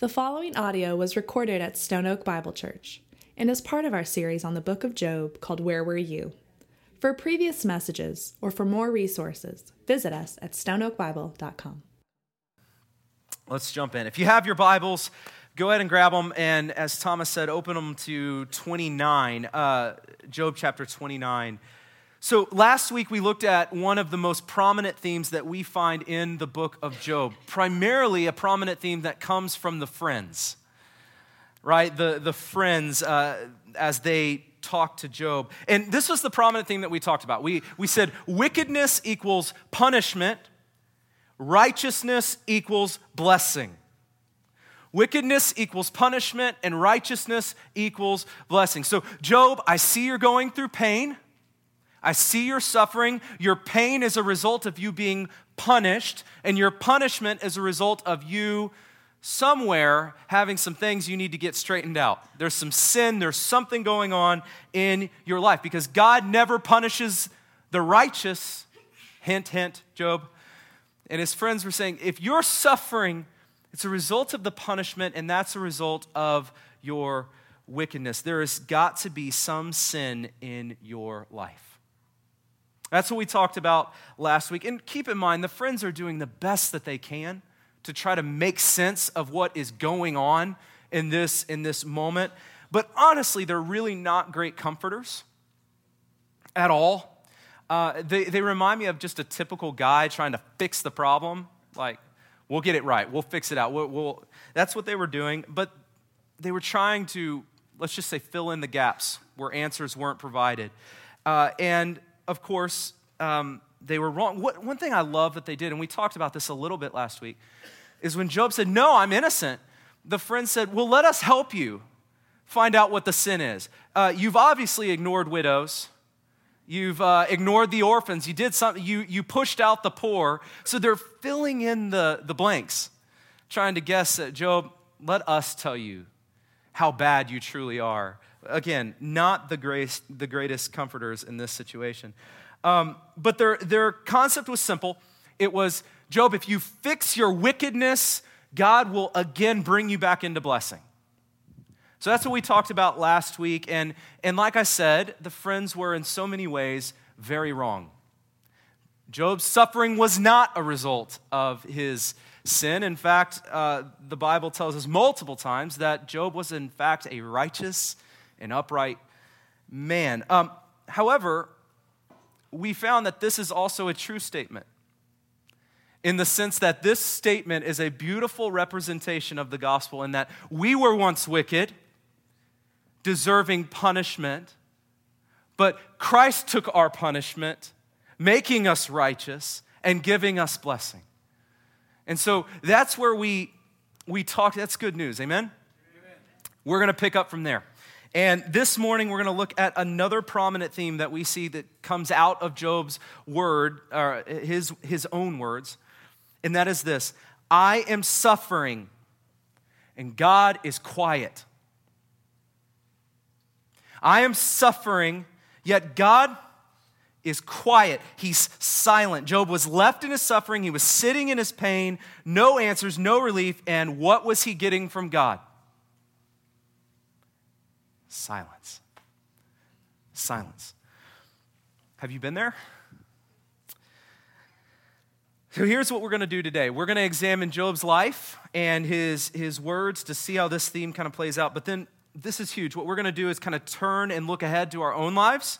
The following audio was recorded at Stone Oak Bible Church and is part of our series on the book of Job called Where Were You? For previous messages or for more resources, visit us at stoneoakbible.com. Let's jump in. If you have your Bibles, go ahead and grab them. And as Thomas said, open them to 29, uh, Job chapter 29. So, last week we looked at one of the most prominent themes that we find in the book of Job, primarily a prominent theme that comes from the friends, right? The, the friends uh, as they talk to Job. And this was the prominent theme that we talked about. We, we said wickedness equals punishment, righteousness equals blessing. Wickedness equals punishment, and righteousness equals blessing. So, Job, I see you're going through pain. I see your suffering. Your pain is a result of you being punished, and your punishment is a result of you somewhere having some things you need to get straightened out. There's some sin, there's something going on in your life because God never punishes the righteous. Hint, hint, Job. And his friends were saying, if you're suffering, it's a result of the punishment, and that's a result of your wickedness. There has got to be some sin in your life. That's what we talked about last week. And keep in mind, the friends are doing the best that they can to try to make sense of what is going on in this, in this moment. But honestly, they're really not great comforters at all. Uh, they, they remind me of just a typical guy trying to fix the problem. Like, we'll get it right, we'll fix it out. We'll, we'll, that's what they were doing. But they were trying to, let's just say, fill in the gaps where answers weren't provided. Uh, and of course, um, they were wrong. What, one thing I love that they did, and we talked about this a little bit last week, is when Job said, No, I'm innocent, the friend said, Well, let us help you find out what the sin is. Uh, you've obviously ignored widows. You've uh, ignored the orphans. You did something, you, you pushed out the poor. So they're filling in the, the blanks, trying to guess that, Job, let us tell you how bad you truly are. Again, not the, grace, the greatest comforters in this situation. Um, but their, their concept was simple. It was Job, if you fix your wickedness, God will again bring you back into blessing. So that's what we talked about last week. And, and like I said, the friends were in so many ways very wrong. Job's suffering was not a result of his sin. In fact, uh, the Bible tells us multiple times that Job was, in fact, a righteous and upright man. Um, however, we found that this is also a true statement in the sense that this statement is a beautiful representation of the gospel in that we were once wicked, deserving punishment, but Christ took our punishment, making us righteous and giving us blessing. And so that's where we we talk that's good news. Amen. Amen. We're going to pick up from there. And this morning, we're going to look at another prominent theme that we see that comes out of Job's word, or his, his own words, and that is this I am suffering, and God is quiet. I am suffering, yet God is quiet. He's silent. Job was left in his suffering. He was sitting in his pain, no answers, no relief. And what was he getting from God? Silence. Silence. Have you been there? So here's what we're going to do today. We're going to examine Job's life and his, his words to see how this theme kind of plays out. But then this is huge. What we're going to do is kind of turn and look ahead to our own lives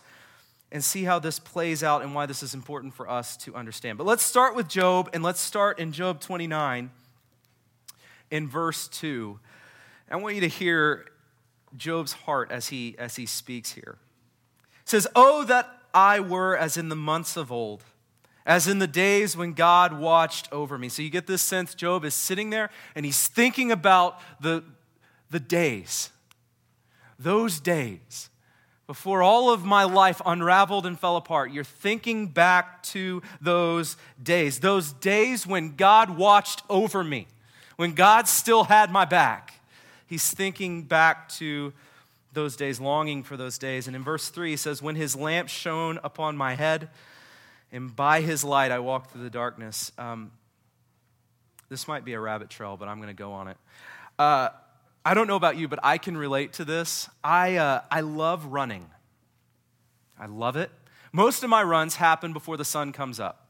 and see how this plays out and why this is important for us to understand. But let's start with Job and let's start in Job 29 in verse 2. I want you to hear Job's heart as he, as he speaks here. It says, Oh, that I were as in the months of old, as in the days when God watched over me. So you get this sense Job is sitting there and he's thinking about the, the days, those days before all of my life unraveled and fell apart. You're thinking back to those days, those days when God watched over me, when God still had my back he's thinking back to those days, longing for those days. And in verse 3, he says, When his lamp shone upon my head, and by his light I walked through the darkness. Um, this might be a rabbit trail, but I'm going to go on it. Uh, I don't know about you, but I can relate to this. I, uh, I love running. I love it. Most of my runs happen before the sun comes up.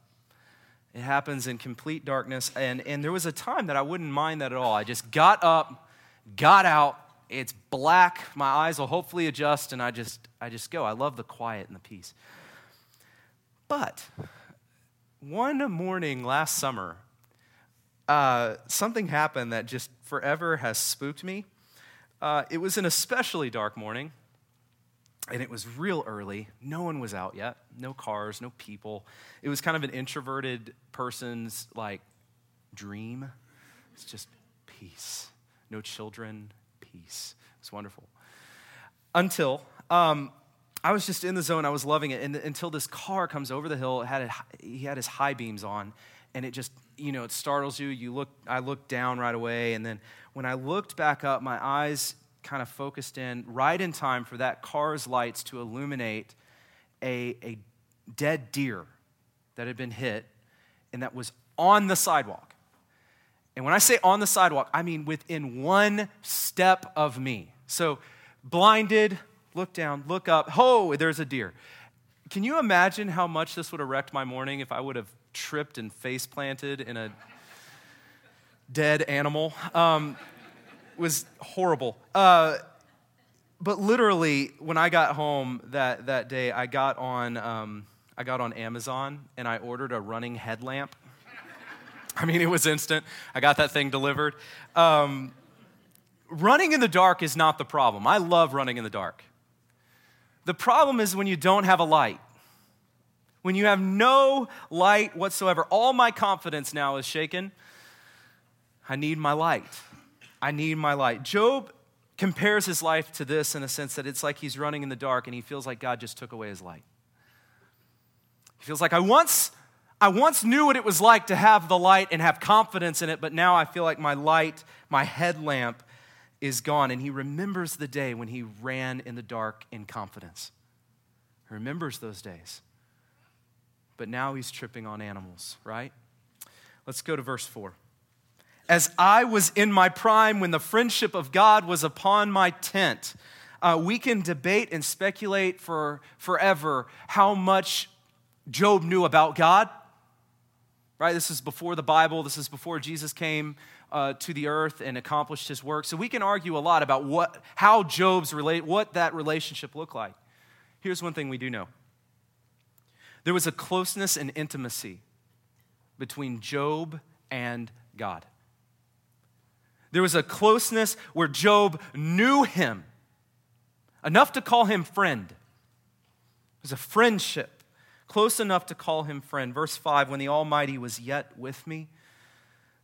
It happens in complete darkness. And, and there was a time that I wouldn't mind that at all. I just got up, got out. It's black. My eyes will hopefully adjust, and I just, I just go. I love the quiet and the peace. But one morning last summer, uh, something happened that just forever has spooked me. Uh, it was an especially dark morning, and it was real early. No one was out yet, no cars, no people. It was kind of an introverted person's like dream. It's just peace. No children, peace. It's wonderful. Until um, I was just in the zone. I was loving it. And until this car comes over the hill, had a, he had his high beams on, and it just, you know, it startles you. You look, I looked down right away, and then when I looked back up, my eyes kind of focused in right in time for that car's lights to illuminate a, a dead deer that had been hit and that was on the sidewalk. And when I say on the sidewalk, I mean within one step of me. So, blinded, look down, look up, oh, there's a deer. Can you imagine how much this would have wrecked my morning if I would have tripped and face planted in a dead animal? Um, was horrible. Uh, but literally, when I got home that, that day, I got on um, I got on Amazon and I ordered a running headlamp. I mean, it was instant. I got that thing delivered. Um, running in the dark is not the problem. I love running in the dark. The problem is when you don't have a light. When you have no light whatsoever, all my confidence now is shaken. I need my light. I need my light. Job compares his life to this in a sense that it's like he's running in the dark and he feels like God just took away his light. He feels like I once I once knew what it was like to have the light and have confidence in it, but now I feel like my light, my headlamp is gone and he remembers the day when he ran in the dark in confidence. He remembers those days. But now he's tripping on animals, right? Let's go to verse 4 as I was in my prime when the friendship of God was upon my tent. Uh, we can debate and speculate for forever how much Job knew about God. Right? This is before the Bible. This is before Jesus came uh, to the earth and accomplished his work. So we can argue a lot about what, how Job's relate, what that relationship looked like. Here's one thing we do know there was a closeness and intimacy between Job and God. There was a closeness where Job knew him enough to call him friend. It was a friendship, close enough to call him friend. Verse 5 When the Almighty was yet with me,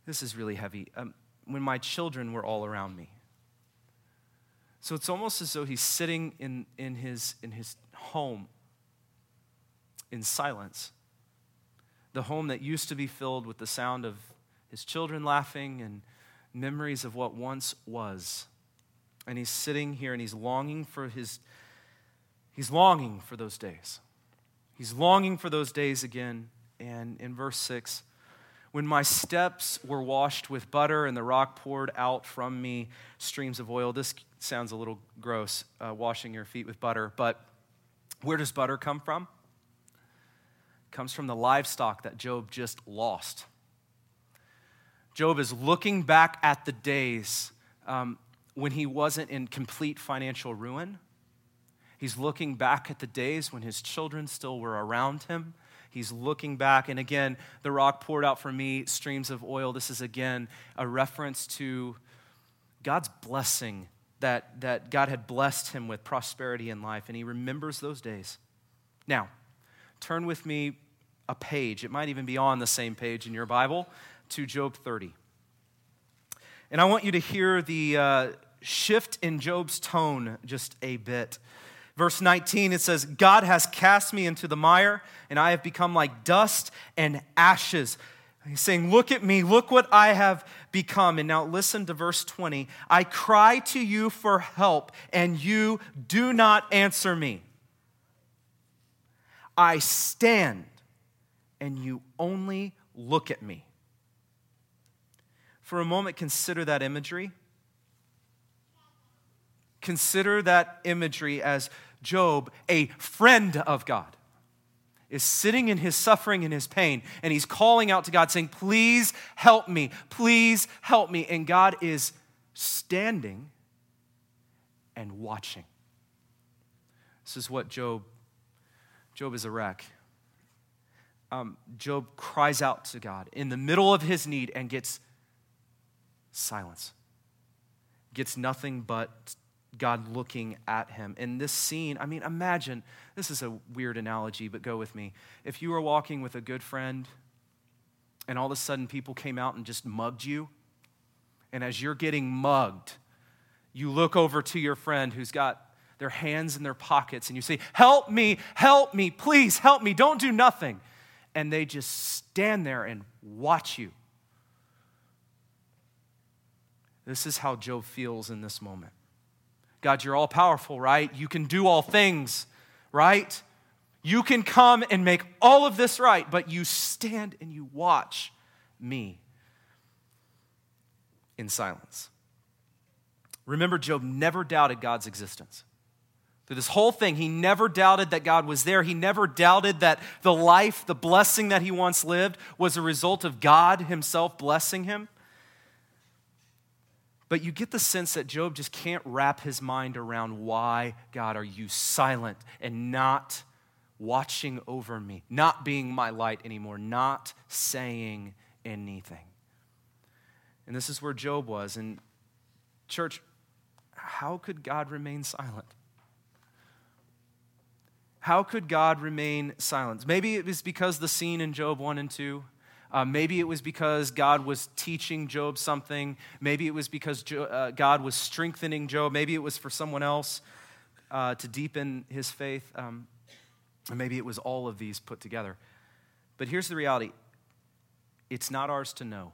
this is really heavy. Um, when my children were all around me. So it's almost as though he's sitting in, in, his, in his home in silence. The home that used to be filled with the sound of his children laughing and memories of what once was. And he's sitting here and he's longing for his, he's longing for those days. He's longing for those days again. And in verse 6, when my steps were washed with butter and the rock poured out from me streams of oil. This sounds a little gross, uh, washing your feet with butter, but where does butter come from? It comes from the livestock that Job just lost. Job is looking back at the days um, when he wasn't in complete financial ruin. He's looking back at the days when his children still were around him. He's looking back, and again, the rock poured out for me streams of oil. This is again a reference to God's blessing that, that God had blessed him with prosperity in life, and he remembers those days. Now, turn with me a page. It might even be on the same page in your Bible to Job 30. And I want you to hear the uh, shift in Job's tone just a bit. Verse 19, it says, God has cast me into the mire, and I have become like dust and ashes. He's saying, Look at me, look what I have become. And now listen to verse 20. I cry to you for help, and you do not answer me. I stand, and you only look at me. For a moment, consider that imagery. Consider that imagery as Job, a friend of God, is sitting in his suffering and his pain, and he's calling out to God, saying, Please help me, please help me. And God is standing and watching. This is what Job, Job is a wreck. Um, Job cries out to God in the middle of his need and gets silence. Gets nothing but God looking at him. In this scene, I mean, imagine this is a weird analogy, but go with me. If you were walking with a good friend and all of a sudden people came out and just mugged you, and as you're getting mugged, you look over to your friend who's got their hands in their pockets and you say, Help me, help me, please help me, don't do nothing. And they just stand there and watch you. This is how Job feels in this moment. God, you're all powerful, right? You can do all things, right? You can come and make all of this right, but you stand and you watch me in silence. Remember, Job never doubted God's existence. Through this whole thing, he never doubted that God was there. He never doubted that the life, the blessing that he once lived, was a result of God himself blessing him. But you get the sense that Job just can't wrap his mind around why, God, are you silent and not watching over me, not being my light anymore, not saying anything. And this is where Job was. And, church, how could God remain silent? How could God remain silent? Maybe it was because the scene in Job 1 and 2 uh, maybe it was because God was teaching Job something. Maybe it was because jo- uh, God was strengthening Job. Maybe it was for someone else uh, to deepen his faith. Um, maybe it was all of these put together. But here's the reality it's not ours to know.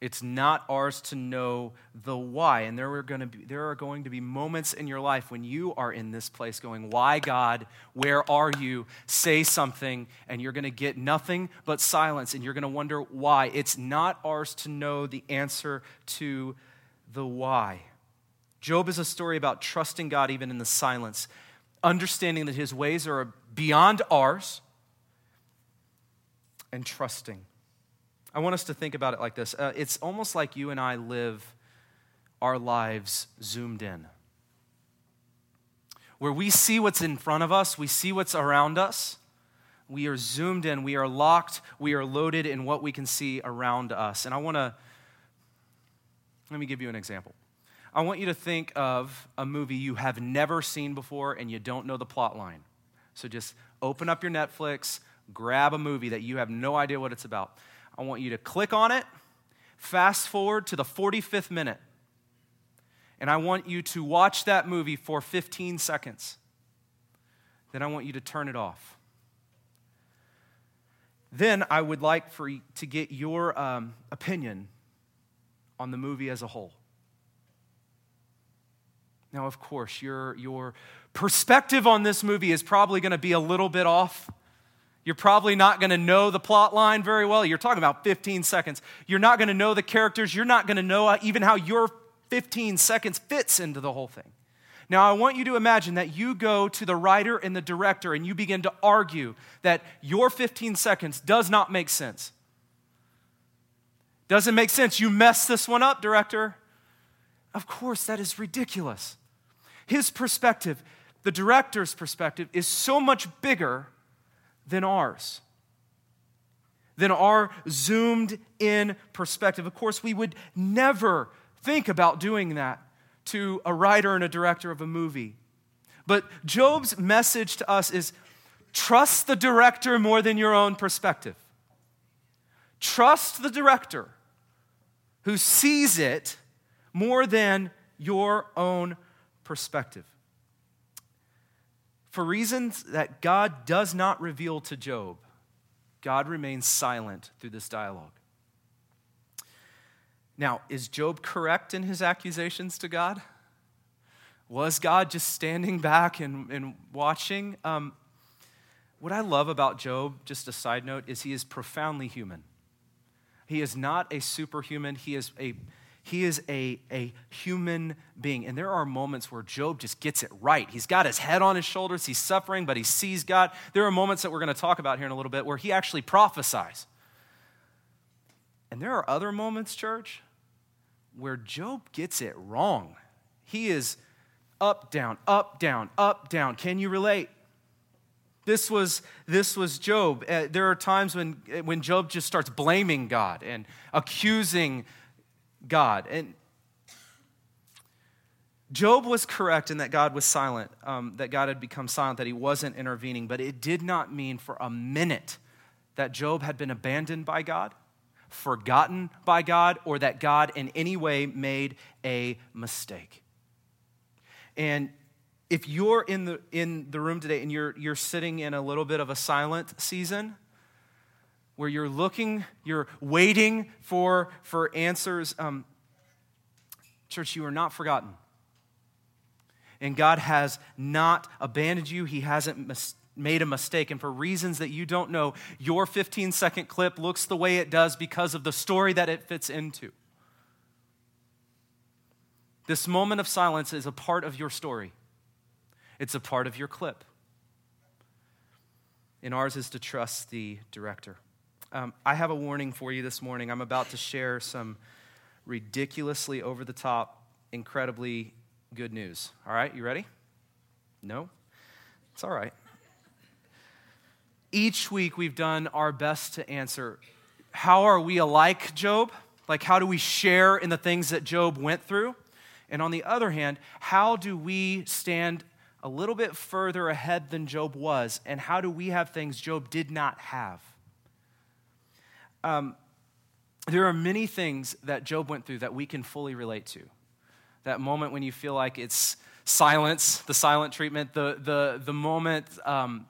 It's not ours to know the why. And there are, going to be, there are going to be moments in your life when you are in this place going, Why, God? Where are you? Say something, and you're going to get nothing but silence, and you're going to wonder why. It's not ours to know the answer to the why. Job is a story about trusting God even in the silence, understanding that his ways are beyond ours, and trusting. I want us to think about it like this uh, it's almost like you and I live our lives zoomed in, where we see what's in front of us, we see what's around us. We are zoomed in, we are locked, we are loaded in what we can see around us. And I want to, let me give you an example. I want you to think of a movie you have never seen before and you don't know the plot line. So just open up your Netflix, grab a movie that you have no idea what it's about. I want you to click on it, fast forward to the 45th minute, and I want you to watch that movie for 15 seconds. Then I want you to turn it off. Then I would like for to get your um, opinion on the movie as a whole. Now, of course, your, your perspective on this movie is probably going to be a little bit off. You're probably not going to know the plot line very well. You're talking about 15 seconds. You're not going to know the characters. You're not going to know uh, even how your 15 seconds fits into the whole thing. Now, I want you to imagine that you go to the writer and the director and you begin to argue that your 15 seconds does not make sense. Doesn't make sense. You messed this one up, director. Of course, that is ridiculous. His perspective, the director's perspective, is so much bigger than ours, than our zoomed in perspective. Of course, we would never think about doing that to a writer and a director of a movie. But Job's message to us is trust the director more than your own perspective. Trust the director who sees it more than your own perspective for reasons that God does not reveal to Job, God remains silent through this dialogue. Now, is Job correct in his accusations to God? Was God just standing back and, and watching? Um, what I love about Job, just a side note, is he is profoundly human. He is not a superhuman. He is a He is a, a human being. And there are moments where Job just gets it right. He's got his head on his shoulders, he's suffering, but he sees God. There are moments that we're going to talk about here in a little bit where he actually prophesies. And there are other moments, church, where Job gets it wrong. He is up, down, up, down, up, down. Can you relate? This was, this was Job. Uh, there are times when, when Job just starts blaming God and accusing God. And Job was correct in that God was silent, um, that God had become silent, that he wasn't intervening, but it did not mean for a minute that Job had been abandoned by God, forgotten by God, or that God in any way made a mistake. And if you're in the, in the room today and you're, you're sitting in a little bit of a silent season, where you're looking, you're waiting for, for answers, um, church, you are not forgotten. And God has not abandoned you, He hasn't mis- made a mistake. And for reasons that you don't know, your 15 second clip looks the way it does because of the story that it fits into. This moment of silence is a part of your story, it's a part of your clip. And ours is to trust the director. Um, I have a warning for you this morning. I'm about to share some ridiculously over the top, incredibly good news. All right, you ready? No? It's all right. Each week we've done our best to answer how are we alike Job? Like, how do we share in the things that Job went through? And on the other hand, how do we stand a little bit further ahead than Job was? And how do we have things Job did not have? Um, there are many things that Job went through that we can fully relate to. That moment when you feel like it's silence, the silent treatment, the, the, the moment um,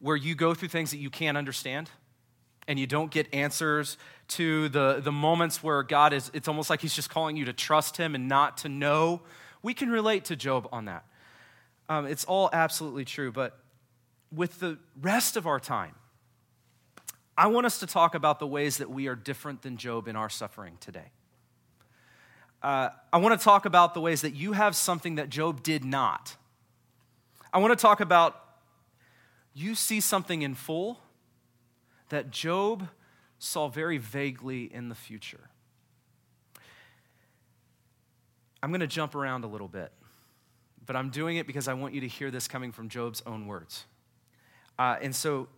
where you go through things that you can't understand and you don't get answers to the, the moments where God is, it's almost like He's just calling you to trust Him and not to know. We can relate to Job on that. Um, it's all absolutely true. But with the rest of our time, I want us to talk about the ways that we are different than Job in our suffering today. Uh, I want to talk about the ways that you have something that Job did not. I want to talk about you see something in full that Job saw very vaguely in the future. I'm going to jump around a little bit, but I'm doing it because I want you to hear this coming from Job's own words. Uh, and so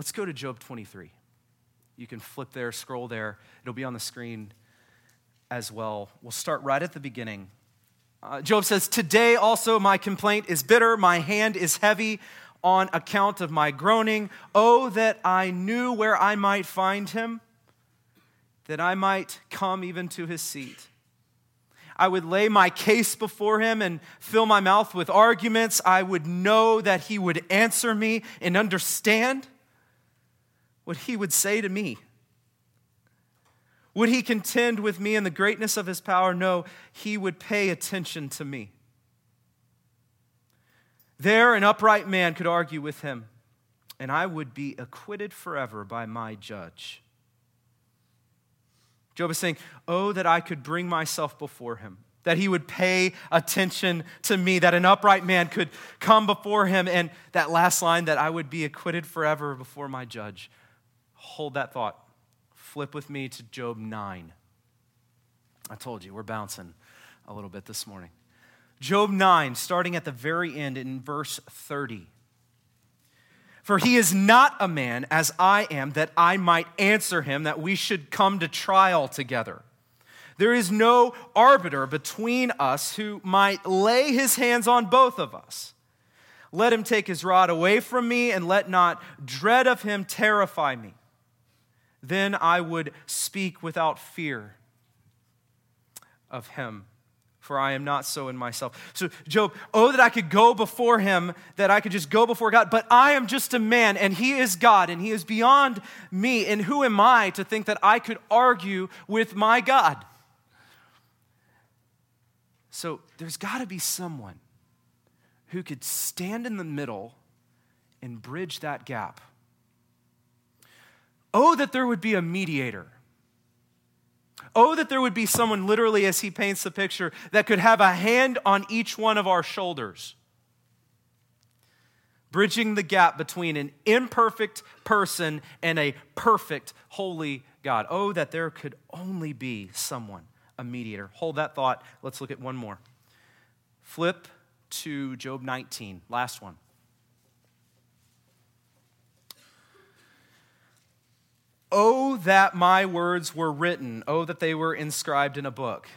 Let's go to Job 23. You can flip there, scroll there. It'll be on the screen as well. We'll start right at the beginning. Uh, Job says, Today also my complaint is bitter, my hand is heavy on account of my groaning. Oh, that I knew where I might find him, that I might come even to his seat. I would lay my case before him and fill my mouth with arguments. I would know that he would answer me and understand what he would say to me. Would he contend with me in the greatness of his power? No, he would pay attention to me. There, an upright man could argue with him, and I would be acquitted forever by my judge. Job is saying, Oh, that I could bring myself before him, that he would pay attention to me, that an upright man could come before him, and that last line, that I would be acquitted forever before my judge hold that thought. Flip with me to Job 9. I told you, we're bouncing a little bit this morning. Job 9, starting at the very end in verse 30. For he is not a man as I am, that I might answer him, that we should come to trial together. There is no arbiter between us who might lay his hands on both of us. Let him take his rod away from me, and let not dread of him terrify me. Then I would speak without fear of him, for I am not so in myself. So, Job, oh, that I could go before him, that I could just go before God, but I am just a man, and he is God, and he is beyond me. And who am I to think that I could argue with my God? So, there's got to be someone who could stand in the middle and bridge that gap Oh, that there would be a mediator. Oh, that there would be someone, literally, as he paints the picture, that could have a hand on each one of our shoulders, bridging the gap between an imperfect person and a perfect, holy God. Oh, that there could only be someone, a mediator. Hold that thought. Let's look at one more. Flip to Job 19, last one. Oh, that my words were written. Oh, that they were inscribed in a book.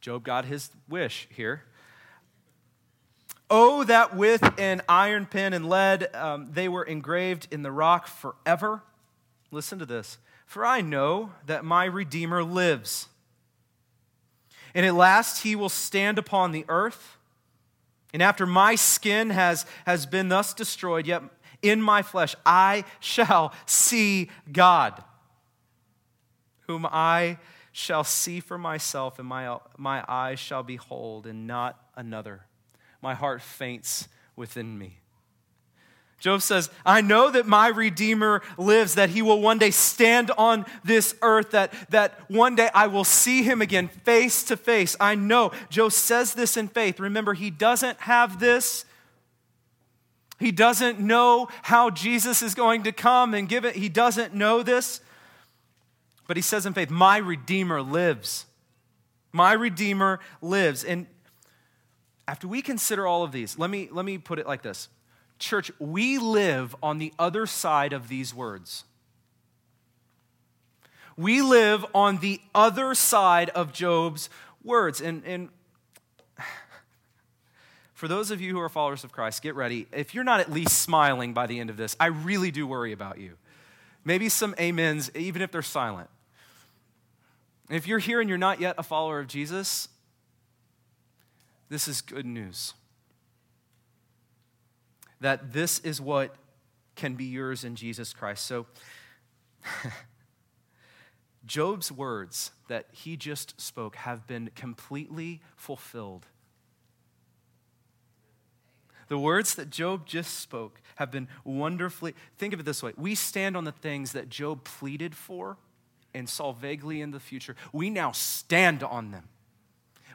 Job got his wish here. Oh, that with an iron pen and lead um, they were engraved in the rock forever. Listen to this. For I know that my Redeemer lives. And at last he will stand upon the earth. And after my skin has, has been thus destroyed, yet in my flesh, I shall see God, whom I shall see for myself, and my, my eyes shall behold, and not another. My heart faints within me. Job says, I know that my Redeemer lives, that he will one day stand on this earth, that, that one day I will see him again face to face. I know. Job says this in faith. Remember, he doesn't have this he doesn't know how Jesus is going to come and give it. He doesn't know this. But he says in faith, My Redeemer lives. My Redeemer lives. And after we consider all of these, let me, let me put it like this Church, we live on the other side of these words. We live on the other side of Job's words. And, and for those of you who are followers of Christ, get ready. If you're not at least smiling by the end of this, I really do worry about you. Maybe some amens, even if they're silent. If you're here and you're not yet a follower of Jesus, this is good news. That this is what can be yours in Jesus Christ. So, Job's words that he just spoke have been completely fulfilled the words that Job just spoke have been wonderfully. Think of it this way we stand on the things that Job pleaded for and saw vaguely in the future. We now stand on them.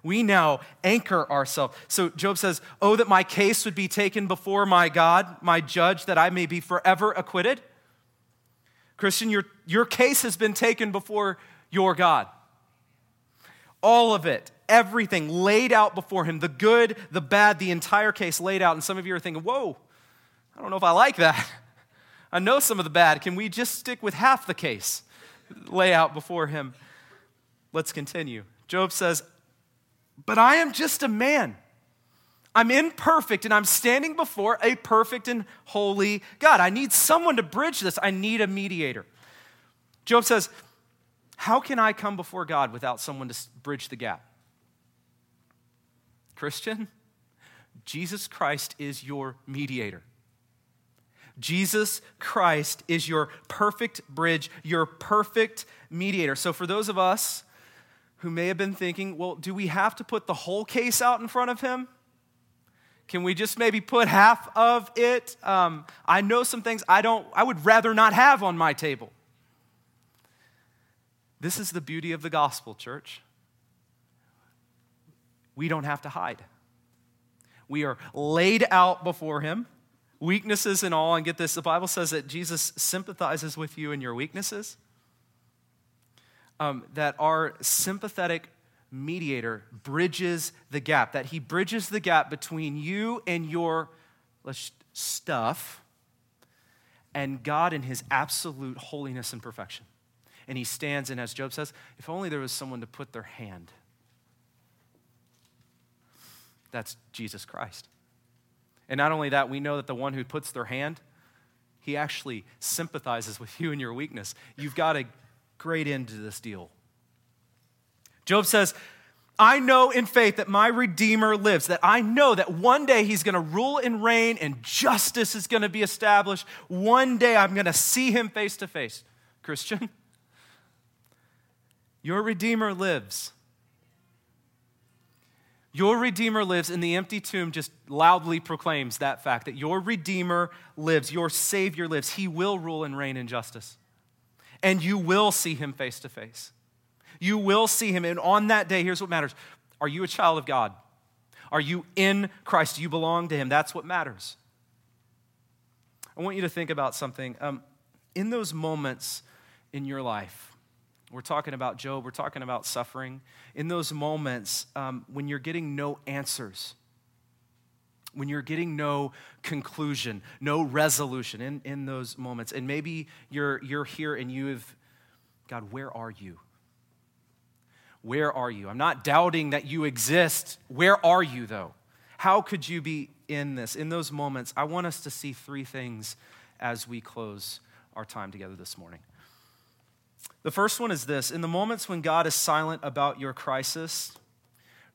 We now anchor ourselves. So Job says, Oh, that my case would be taken before my God, my judge, that I may be forever acquitted. Christian, your, your case has been taken before your God. All of it everything laid out before him the good, the bad, the entire case laid out. And some of you are thinking, whoa, I don't know if I like that. I know some of the bad. Can we just stick with half the case lay out before him? Let's continue. Job says, But I am just a man. I'm imperfect and I'm standing before a perfect and holy God. I need someone to bridge this. I need a mediator. Job says, How can I come before God without someone to bridge the gap? Christian, Jesus Christ is your mediator. Jesus Christ is your perfect bridge, your perfect mediator. So, for those of us who may have been thinking, well, do we have to put the whole case out in front of him? Can we just maybe put half of it? Um, I know some things I don't, I would rather not have on my table. This is the beauty of the gospel, church we don't have to hide. We are laid out before Him, weaknesses and all. And get this the Bible says that Jesus sympathizes with you in your weaknesses. Um, that our sympathetic mediator bridges the gap, that He bridges the gap between you and your stuff and God in His absolute holiness and perfection. And He stands, and as Job says, if only there was someone to put their hand that's Jesus Christ. And not only that, we know that the one who puts their hand, he actually sympathizes with you in your weakness. You've got a great end to this deal. Job says, I know in faith that my Redeemer lives, that I know that one day he's going to rule and reign and justice is going to be established. One day I'm going to see him face to face. Christian, your Redeemer lives. Your Redeemer lives, and the empty tomb just loudly proclaims that fact that your Redeemer lives, your Savior lives. He will rule and reign in justice, and you will see him face to face. You will see him. And on that day, here's what matters Are you a child of God? Are you in Christ? You belong to him? That's what matters. I want you to think about something. Um, in those moments in your life, we're talking about Job, we're talking about suffering. In those moments um, when you're getting no answers, when you're getting no conclusion, no resolution in, in those moments, and maybe you're, you're here and you have, God, where are you? Where are you? I'm not doubting that you exist. Where are you, though? How could you be in this? In those moments, I want us to see three things as we close our time together this morning. The first one is this In the moments when God is silent about your crisis,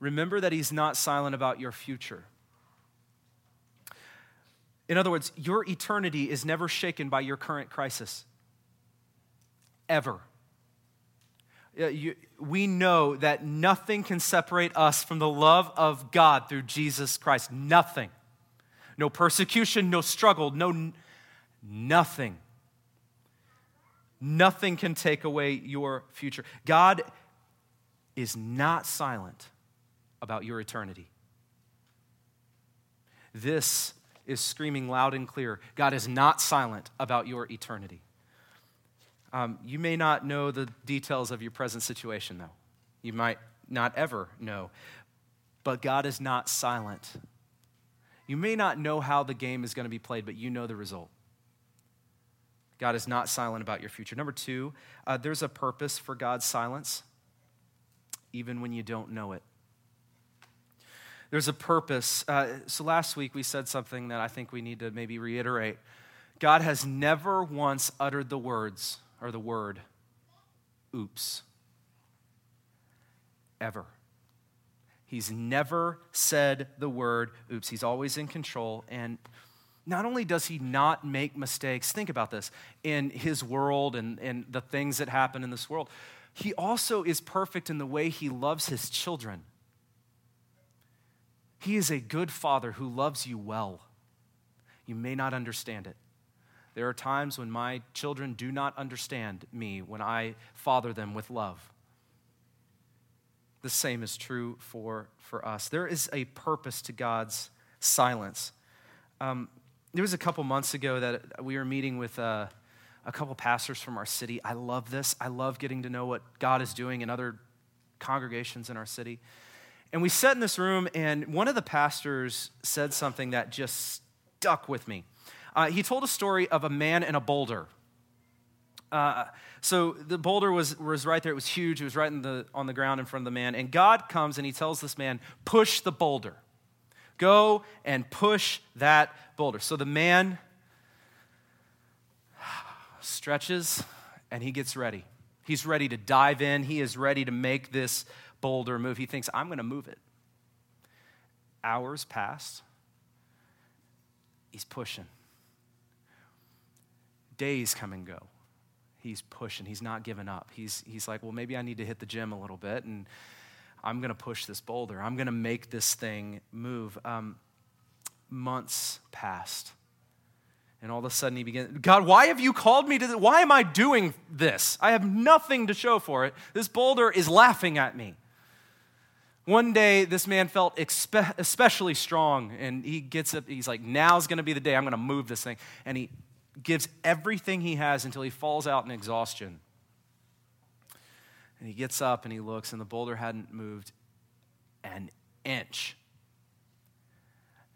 remember that He's not silent about your future. In other words, your eternity is never shaken by your current crisis. Ever. We know that nothing can separate us from the love of God through Jesus Christ. Nothing. No persecution, no struggle, no nothing. Nothing can take away your future. God is not silent about your eternity. This is screaming loud and clear. God is not silent about your eternity. Um, you may not know the details of your present situation, though. You might not ever know. But God is not silent. You may not know how the game is going to be played, but you know the result. God is not silent about your future. Number two, uh, there's a purpose for God's silence, even when you don't know it. There's a purpose. Uh, so last week we said something that I think we need to maybe reiterate. God has never once uttered the words or the word, oops. Ever. He's never said the word oops. He's always in control. And not only does he not make mistakes, think about this, in his world and, and the things that happen in this world, he also is perfect in the way he loves his children. He is a good father who loves you well. You may not understand it. There are times when my children do not understand me when I father them with love. The same is true for, for us. There is a purpose to God's silence. Um, there was a couple months ago that we were meeting with uh, a couple pastors from our city. I love this. I love getting to know what God is doing in other congregations in our city. And we sat in this room, and one of the pastors said something that just stuck with me. Uh, he told a story of a man and a boulder. Uh, so the boulder was, was right there. It was huge. It was right the, on the ground in front of the man. And God comes and he tells this man, push the boulder. Go and push that boulder. So the man stretches and he gets ready. He's ready to dive in. He is ready to make this boulder move. He thinks, I'm going to move it. Hours pass. He's pushing. Days come and go. He's pushing. He's not giving up. He's, he's like, well, maybe I need to hit the gym a little bit, and I'm going to push this boulder. I'm going to make this thing move. Um, months passed. And all of a sudden he began, God, why have you called me to this? Why am I doing this? I have nothing to show for it. This boulder is laughing at me. One day, this man felt especially strong, and he gets up. He's like, Now's going to be the day I'm going to move this thing. And he gives everything he has until he falls out in exhaustion. And he gets up and he looks, and the boulder hadn't moved an inch.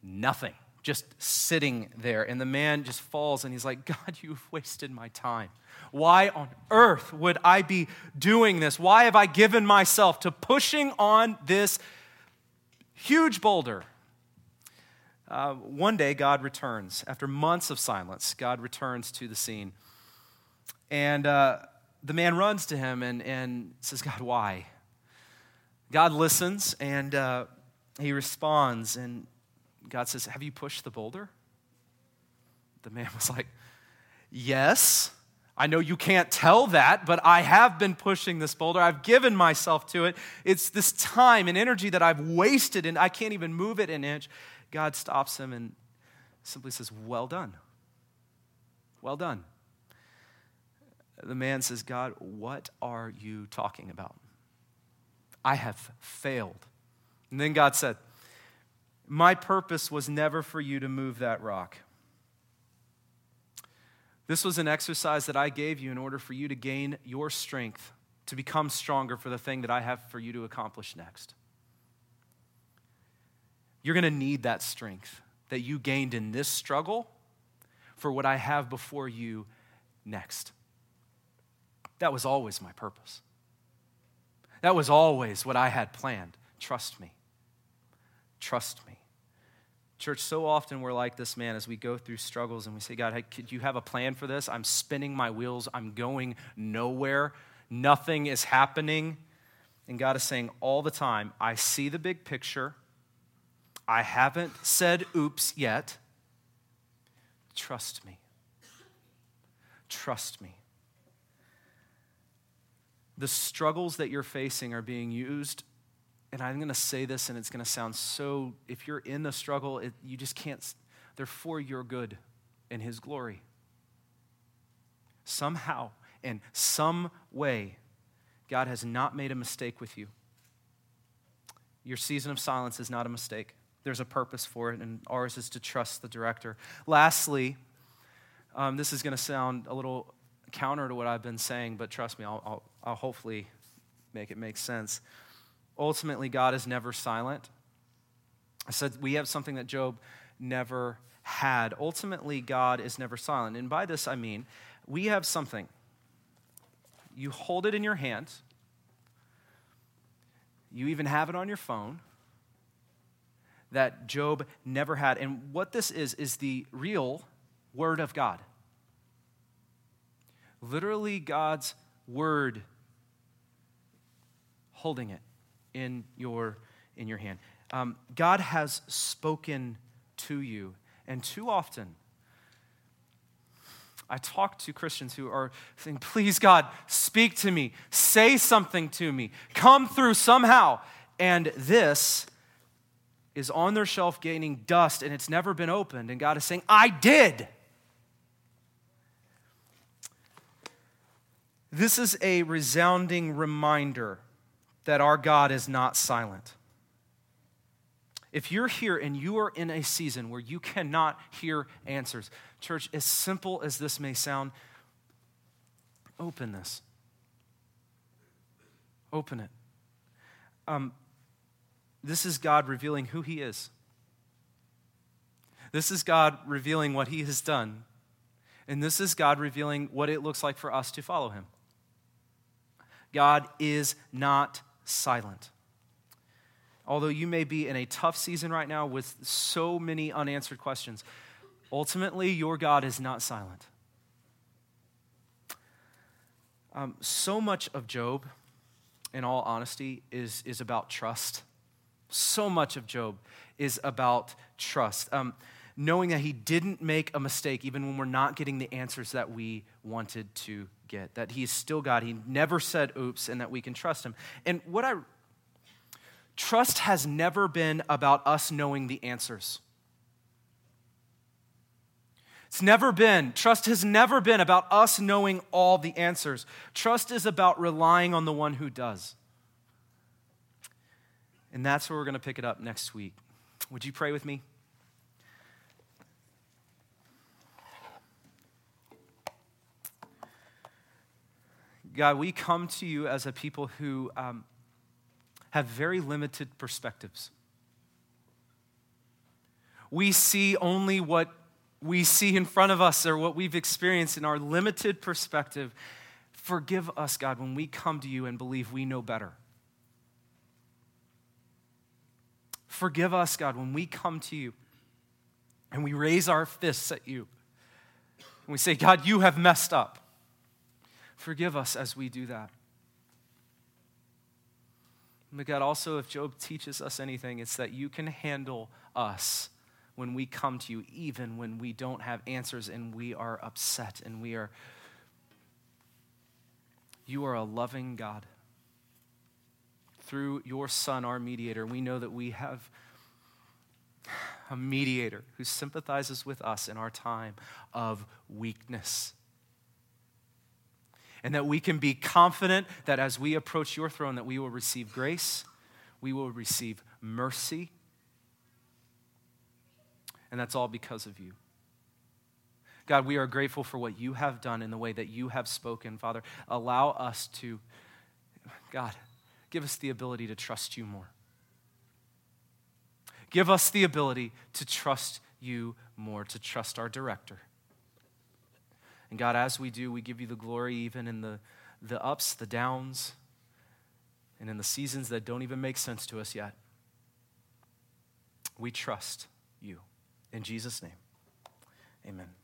Nothing just sitting there. And the man just falls and he's like, God, you've wasted my time. Why on earth would I be doing this? Why have I given myself to pushing on this huge boulder? Uh, one day, God returns. After months of silence, God returns to the scene. And uh, the man runs to him and, and says, God, why? God listens and uh, he responds and God says, Have you pushed the boulder? The man was like, Yes. I know you can't tell that, but I have been pushing this boulder. I've given myself to it. It's this time and energy that I've wasted, and I can't even move it an inch. God stops him and simply says, Well done. Well done. The man says, God, what are you talking about? I have failed. And then God said, My purpose was never for you to move that rock. This was an exercise that I gave you in order for you to gain your strength to become stronger for the thing that I have for you to accomplish next. You're going to need that strength that you gained in this struggle for what I have before you next. That was always my purpose. That was always what I had planned. Trust me. Trust me. Church, so often we're like this man as we go through struggles and we say, God, could you have a plan for this? I'm spinning my wheels. I'm going nowhere. Nothing is happening. And God is saying all the time, I see the big picture. I haven't said oops yet. Trust me. Trust me. The struggles that you're facing are being used and I'm going to say this, and it's going to sound so, if you're in the struggle, it, you just can't, they're for your good and His glory. Somehow, in some way, God has not made a mistake with you. Your season of silence is not a mistake. There's a purpose for it, and ours is to trust the director. Lastly, um, this is going to sound a little counter to what I've been saying, but trust me, I'll, I'll, I'll hopefully make it make sense. Ultimately, God is never silent. I said we have something that Job never had. Ultimately, God is never silent. And by this, I mean we have something. You hold it in your hand, you even have it on your phone that Job never had. And what this is, is the real Word of God. Literally, God's Word holding it in your, in your hand. Um, God has spoken to you, and too often, I talk to Christians who are saying, Please, God, speak to me, say something to me, come through somehow. And this is on their shelf gaining dust and it's never been opened. And God is saying, I did. This is a resounding reminder that our God is not silent. If you're here and you are in a season where you cannot hear answers, church, as simple as this may sound, open this. Open it. Um, this is God revealing who He is. This is God revealing what He has done. And this is God revealing what it looks like for us to follow Him. God is not silent. Although you may be in a tough season right now with so many unanswered questions, ultimately, your God is not silent. Um, so much of Job, in all honesty, is, is about trust. So much of Job is about trust. Um, knowing that he didn't make a mistake even when we're not getting the answers that we wanted to get, that he is still God. He never said oops, and that we can trust him. And what I trust has never been about us knowing the answers. It's never been, trust has never been about us knowing all the answers. Trust is about relying on the one who does. And that's where we're going to pick it up next week. Would you pray with me? God, we come to you as a people who um, have very limited perspectives. We see only what we see in front of us or what we've experienced in our limited perspective. Forgive us, God, when we come to you and believe we know better. Forgive us, God, when we come to you and we raise our fists at you and we say, God, you have messed up. Forgive us as we do that. But God, also, if Job teaches us anything, it's that you can handle us when we come to you, even when we don't have answers and we are upset and we are. You are a loving God. Through your Son, our mediator, we know that we have a mediator who sympathizes with us in our time of weakness and that we can be confident that as we approach your throne that we will receive grace, we will receive mercy, and that's all because of you. God, we are grateful for what you have done in the way that you have spoken. Father, allow us to, God, give us the ability to trust you more. Give us the ability to trust you more, to trust our director. And God, as we do, we give you the glory even in the, the ups, the downs, and in the seasons that don't even make sense to us yet. We trust you. In Jesus' name, amen.